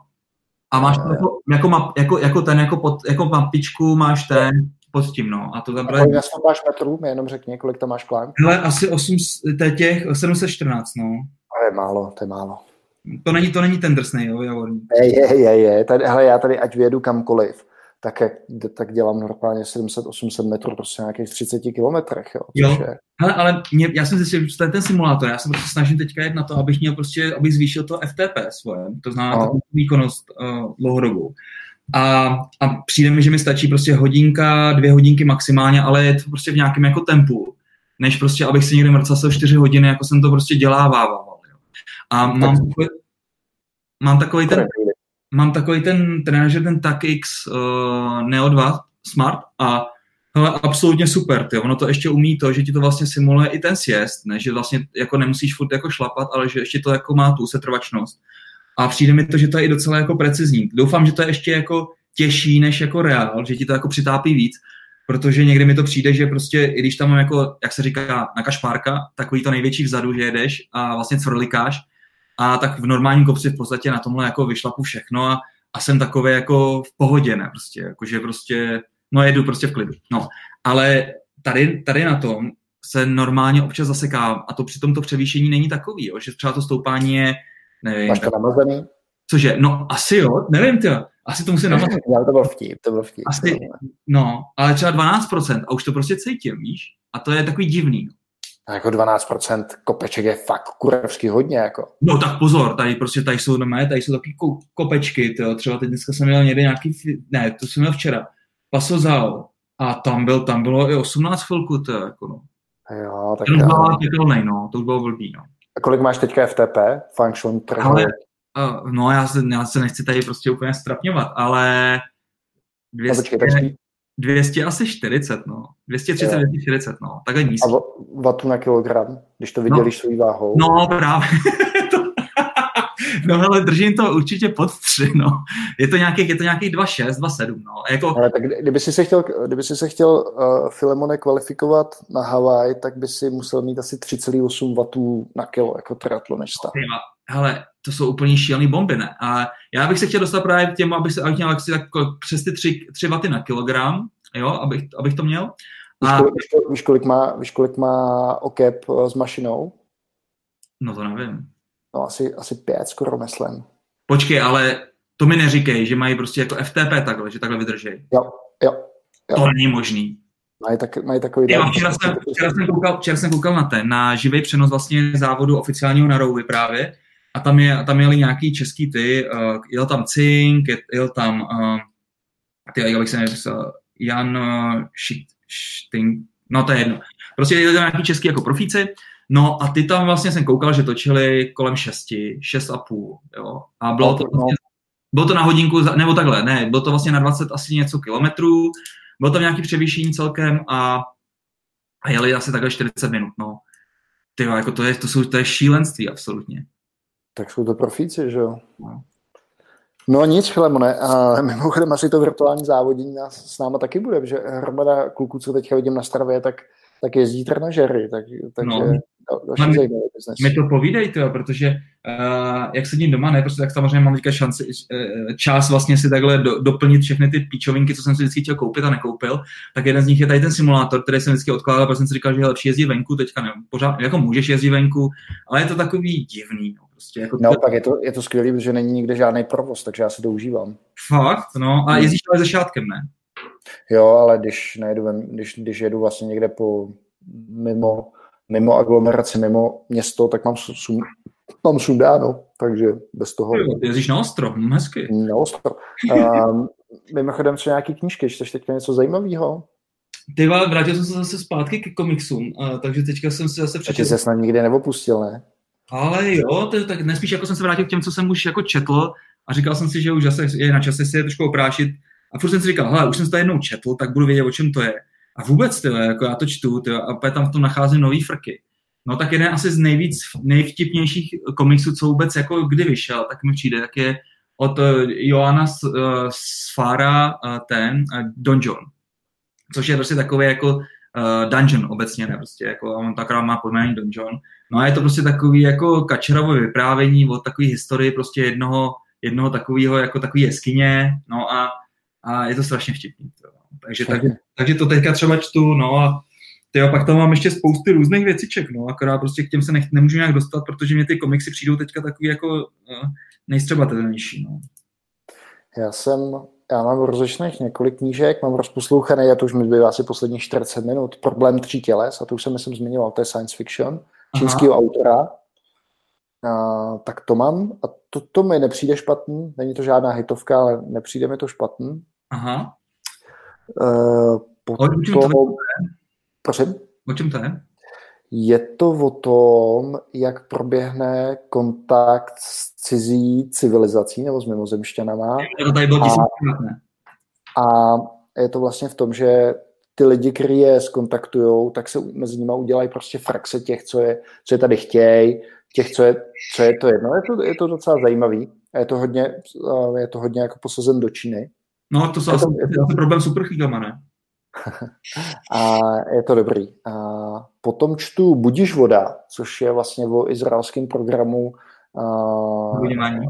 A máš to jako, jako, map, jako, jako ten, jako, pod, jako mapičku máš ten pod tím, no. A to tam právě... Kolik máš metrů, mi jenom řekni, kolik tam máš klán? Hele, asi 8, těch 714, no. To je málo, to je málo. To není, to není ten drsný, jo, Javorník. Je, je, je, je. Tady, hele, já tady, ať vyjedu kamkoliv, tak, jak, tak dělám normálně 700-800 metrů prostě nějakých 30 kilometrech. Jo, jo. Je... Hele, ale mě, já jsem zjistil, že to je ten simulátor, já se prostě snažím teďka jet na to, abych měl prostě, abych zvýšil to FTP svoje, to znamená no. výkonnost uh, dlouhodobou. A, a přijde mi, že mi stačí prostě hodinka, dvě hodinky maximálně, ale je to prostě v nějakém jako tempu, než prostě, abych si někde mrcel 4 hodiny, jako jsem to prostě dělávával. A mám, takový, mám takový ten, mám takový ten trenér, ten TACX uh, Neo 2 Smart a hele, absolutně super, ty. ono to ještě umí to, že ti to vlastně simuluje i ten sjezd, ne? že vlastně jako nemusíš furt jako šlapat, ale že ještě to jako má tu setrvačnost. A přijde mi to, že to je i docela jako precizní. Doufám, že to je ještě jako těžší než jako reál, že ti to jako přitápí víc, protože někdy mi to přijde, že prostě, i když tam mám jako, jak se říká, na kašpárka, takový to největší vzadu, že jedeš a vlastně cvrlikáš, a tak v normálním kopci v podstatě na tomhle jako vyšlapu všechno a, a jsem takový jako v pohodě, ne, prostě, jakože prostě, no jedu prostě v klidu, no, ale tady, tady na tom se normálně občas zaseká a to přitom to převýšení není takový, jo, že třeba to stoupání je, nevím. Máš to namazaný? Cože, no asi jo, nevím ty, asi to musím namazat. Já to byl vtip, to byl vtip. Asi, no, ale třeba 12% a už to prostě cítím, víš? A to je takový divný. A jako 12% kopeček je fakt kurevsky hodně. Jako. No tak pozor, tady prostě tady jsou, no, tady jsou taky kopečky, tyjo. třeba teď dneska jsem měl někde nějaký, ne, to jsem měl včera, Pasozal, a tam, byl, tam bylo i 18 chvilku, to jako no. Jo, tak Ten byl pěkný, no, to už bylo blbý, no. A kolik máš teďka FTP, function per ale, uh, No, já se, já se nechci tady prostě úplně strapňovat, ale 200, no, počkej, počkej. 200 asi 40, no. 230, 240, no. Takhle nízký. A vatu na kilogram, když to vydělíš no. svou váhou? No, právě. (laughs) no ale držím to určitě pod 3, no. Je to nějakých, je to nějakých 2,6, 2,7, no. Jako... Ale tak kdyby si se chtěl, kdyby si se chtěl uh, Filemone kvalifikovat na Havaj, tak by si musel mít asi 3,8 W na kilo, jako triatlonista. Hele, to jsou úplně šílený bomby, ne? A já bych se chtěl dostat právě k těmu, abych, se, abych měl tak přes ty 3, 3 waty na kilogram, jo, abych, abych to měl. A... Víš, kolik, víš, kolik má, víš, kolik má okep eh, s mašinou? No to nevím. No asi, asi pět skoro myslím. Počkej, ale to mi neříkej, že mají prostě jako FTP takhle, že takhle vydržej. Jo, jo. jo. To není možný. Mají, tak, mají takový... Já, včera, jsem, včera, jsem koukal, včera jsem koukal na ten, na živý přenos vlastně závodu oficiálního na Rouvi právě a tam, je, tam jeli nějaký český ty, uh, jel tam Cink, jel tam, uh, ty, jak bych se nevysel, Jan uh, Šting, no to je jedno. Prostě jeli tam nějaký český jako profíci, no a ty tam vlastně jsem koukal, že točili kolem šesti, šest a půl, jo. A bylo to vlastně, bylo to na hodinku, nebo takhle, ne, bylo to vlastně na 20 asi něco kilometrů, bylo tam nějaký převýšení celkem a, a jeli asi takhle 40 minut, no. Ty jako to je, to, jsou, to je šílenství, absolutně. Tak jsou to profíci, že jo? No. No nic, Filemone, a mimochodem asi to virtuální závodění nás, s náma taky bude, že hromada kluků, co teďka vidím na Stravě, tak, tak jezdí trenažery, tak, takže no. Další no, zajímavý biznes. Mi to povídejte, protože uh, jak sedím doma, ne, prostě tak samozřejmě mám teďka šanci, uh, čas vlastně si takhle do, doplnit všechny ty píčovinky, co jsem si vždycky chtěl koupit a nekoupil, tak jeden z nich je tady ten simulátor, který jsem vždycky odkládal, protože jsem si říkal, že je lepší jezdit venku, teďka ne, pořád, jako můžeš jezdit venku, ale je to takový divný, no. Prostě jako no, tak je to, je to skvělé, protože není nikde žádný provoz, takže já si to užívám. Fakt, no. A hmm. jezdíš ale se šátkem, ne? Jo, ale když, nejedu, když, když jedu vlastně někde po mimo, mimo aglomeraci, mimo město, tak mám, sum, mám sundáno, takže bez toho... Jezdíš na ostro, hm, hezky. Na ostro. Um, mimochodem, co nějaký knížky, čteš teďka něco zajímavého? Ty vrátil jsem se zase zpátky ke komiksům, takže teďka jsem si zase přečetl. Takže se snad nikdy neopustil, ne? Ale jo, to, tak nespíš jako jsem se vrátil k těm, co jsem už jako četl a říkal jsem si, že už zase je na čase si je trošku oprášit. A furt jsem si říkal, hele, už jsem to jednou četl, tak budu vědět, o čem to je. A vůbec, tyhle, jako já to čtu, tyhle, a tam v tom nacházím nový frky. No tak jeden asi z nejvíc, nejvtipnějších komiksů, co vůbec jako kdy vyšel, tak mi přijde, jak je od uh, Joana Sfara uh, ten uh, Don John. Což je prostě takový jako dungeon obecně, ne, prostě jako, on takrát má pojmenování Don John. No a je to prostě takový jako kačerovo vyprávění o takové historii prostě jednoho, jednoho takového, jako takový jeskyně, no a, a je to strašně vtipný. To. Takže, takže, takže to teďka třeba čtu, no a tyjo, pak tam mám ještě spousty různých věciček, no, akorát prostě k těm se nech, nemůžu nějak dostat, protože mě ty komiksy přijdou teďka takový jako uh, nejstřebatelnější, no. Já jsem, já mám rozličných několik knížek, mám rozposlouchaný, a to už mi zbývá asi posledních 40 minut, Problém tří těles, a to už jsem myslím zmiňoval, to je science fiction, čínského autora, a, tak to mám a to, to mi nepřijde špatný, není to žádná hitovka, ale nepřijde mi to špatný. Aha. Uh, potom, o čem to je? Prosím? O čem to je? Je to o tom, jak proběhne kontakt s cizí civilizací nebo s mimozemšťanama. To tady bylo a, a je to vlastně v tom, že ty lidi, kteří je skontaktují, tak se mezi nimi udělají prostě frakce těch, co je, co je tady chtějí, těch, co je, co je to jedno. Je to, je to docela zajímavý. Je to hodně, je to hodně jako posazen do Číny. No, to jsou asi to, problém superchýdama, ne? (laughs) a je to dobrý. A potom čtu Budíš voda, což je vlastně o izraelském programu Zavodňování.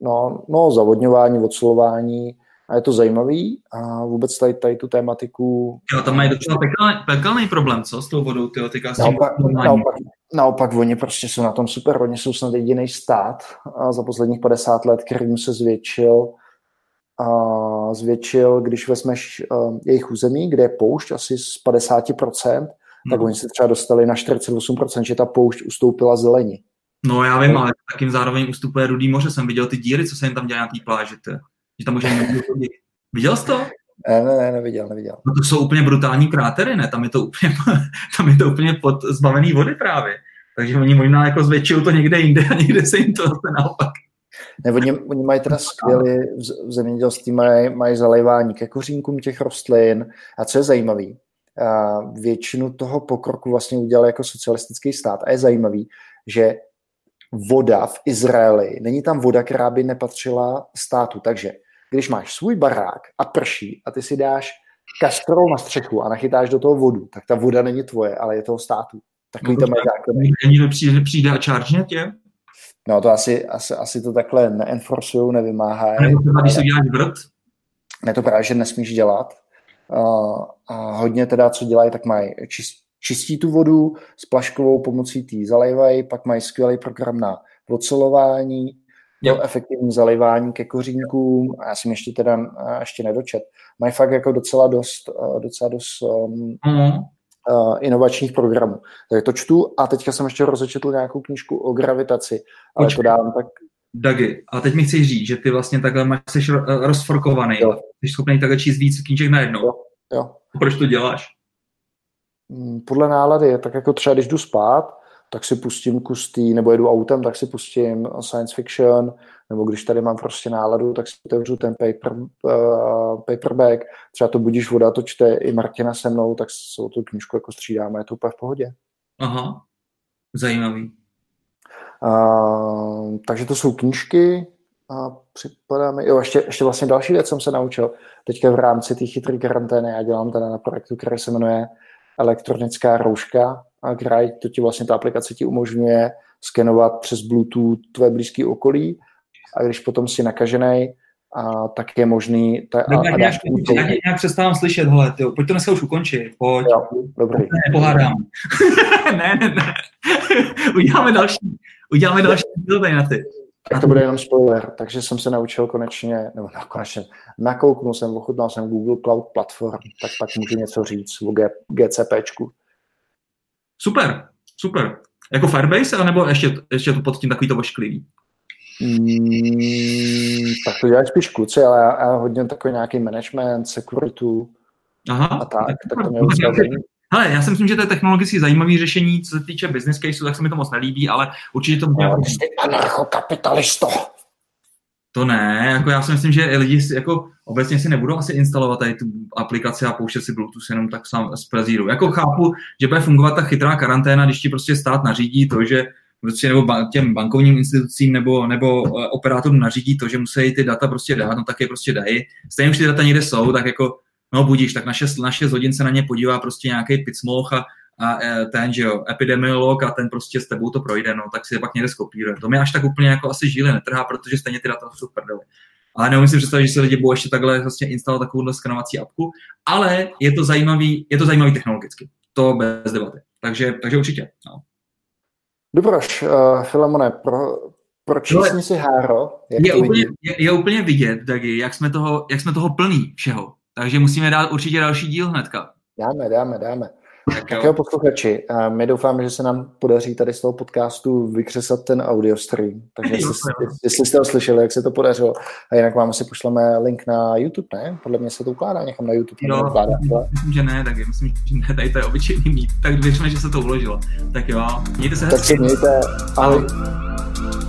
No, no, zavodňování, odslování a je to zajímavý a vůbec tady, tady tu tématiku... Jo, tam mají docela pekelný, pekelný problém, co s tou vodou, tyjo, tyka s tím naopak, naopak, naopak, oni prostě jsou na tom super, oni jsou snad jediný stát za posledních 50 let, kterým se zvětšil a zvětšil, když vezmeš uh, jejich území, kde je poušť asi z 50%, hmm. tak oni se třeba dostali na 48%, že ta poušť ustoupila zelení. No já vím, ale takým zároveň ustupuje Rudý moře, jsem viděl ty díry, co se jim tam dělá na té pláži, ty. že tam může Viděl jsi to? Ne, ne, ne, neviděl, neviděl. No to jsou úplně brutální krátery, ne? Tam je to úplně, (laughs) tam je to úplně pod zbavený vody právě. Takže oni možná jako zvětšují to někde jinde a někde se jim to zase naopak. Ne, oni, oni mají teda skvělý, v zemědělství mají, mají zalejvání ke kořínkům těch rostlin a co je zajímavé, většinu toho pokroku vlastně udělal jako socialistický stát a je zajímavý, že voda v Izraeli, není tam voda, která by nepatřila státu, takže když máš svůj barák a prší a ty si dáš kastrol na střechu a nachytáš do toho vodu, tak ta voda není tvoje, ale je toho státu. Takový no, to mají zákony. Někdo přijde, přijde a charge tě? No to asi, asi, asi to takhle neenforcují, nevymáhají. Nebo třeba, když se děláš vrt? Ne, to právě, že nesmíš dělat. Uh, a hodně teda, co dělají, tak mají čist, čistí tu vodu s plaškovou pomocí tý zalejvají, pak mají skvělý program na ocelování, jo. efektivní zalivání ke kořínkům a já jsem ještě teda ještě nedočet. Mají fakt jako docela dost, docela dost um, mm. Uh, inovačních programů. Tak to čtu a teďka jsem ještě rozečetl nějakou knížku o gravitaci, ale Počkej. to dám tak... Dagi, a teď mi chci říct, že ty vlastně takhle máš, jsi rozforkovaný, jo. jsi schopný takhle číst víc knížek najednou. Jo. jo. Proč to děláš? Mm, podle nálady, tak jako třeba když jdu spát, tak si pustím kustý, nebo jedu autem, tak si pustím science fiction, nebo když tady mám prostě náladu, tak si otevřu ten paper, uh, paperback, třeba to budíš voda, to čte i Martina se mnou, tak se tu knížku jako střídáme, je to úplně v pohodě. Aha, zajímavý. Uh, takže to jsou knížky a připadáme, jo, ještě, ještě vlastně další věc jsem se naučil, teďka v rámci té chytré karantény, já dělám teda na projektu, který se jmenuje elektronická rouška, a Graj, to ti vlastně ta aplikace ti umožňuje skenovat přes Bluetooth tvé blízké okolí a když potom si nakažený, a tak je možný... Ta, a, a dáš já, já nějak přestávám slyšet, hele, tyjo, pojď to dneska už ukončit, pojď. Jo, dobrý. Ne, pohádám. (laughs) ne, ne, ne. (laughs) uděláme další, uděláme další díl na ty. Tak to bude jenom spoiler, takže jsem se naučil konečně, nebo no, konečně, nakouknul jsem, ochutnal jsem Google Cloud Platform, tak pak můžu něco říct o GCPčku. Super, super. Jako Firebase, nebo ještě, ještě to pod tím takový to ošklivý? Mm, tak to dělají spíš kluci, ale já, já hodně takový nějaký management, security Aha, a tak, tak to mě Hele, já si myslím, že to je technologicky zajímavé řešení, co se týče business case, tak se mi to moc nelíbí, ale určitě to může... No, jsi anarchokapitalisto. To ne, jako já si myslím, že lidi jako obecně si nebudou asi instalovat tady tu aplikaci a pouštět si Bluetooth jenom tak sám z prezíru. Jako chápu, že bude fungovat ta chytrá karanténa, když ti prostě stát nařídí to, že prostě nebo těm bankovním institucím nebo, nebo eh, operátorům nařídí to, že musí ty data prostě dát, no tak je prostě dají. Stejně už ty data někde jsou, tak jako no budíš, tak naše, naše hodin se na ně podívá prostě nějaký picmoch a, a e, ten, že jo, epidemiolog a ten prostě s tebou to projde, no, tak si je pak někde skopíruje. To mi až tak úplně jako asi žíly netrhá, protože stejně ty data jsou prdeli. Ale neumím si představit, že se lidi budou ještě takhle vlastně instalovat takovouhle skanovací apku, ale je to zajímavý, je to zajímavý technologicky. To bez debaty. Takže, takže určitě. No. Dobroš, uh, Filemone, pro, pročísni si háro. Jak je, úplně, je, je, úplně vidět, Dagi, jak jsme, toho, jak jsme toho plný všeho. Takže musíme dát určitě další díl hnedka. Dáme, dáme, dáme. Tak jo. Tak posluchači, my doufáme, že se nám podaří tady z toho podcastu vykřesat ten audio stream. Takže jo, jestli, jo. jestli jste ho slyšeli, jak se to podařilo. A jinak vám asi pošleme link na YouTube, ne? Podle mě se to ukládá někam na YouTube. Jo, ukládá, myslím, že ne, tak myslím, že ne, tady to je obyčejný mít. Tak věříme, že se to uložilo. Tak jo, mějte se hezky. Tak mějte, ahoj. ahoj.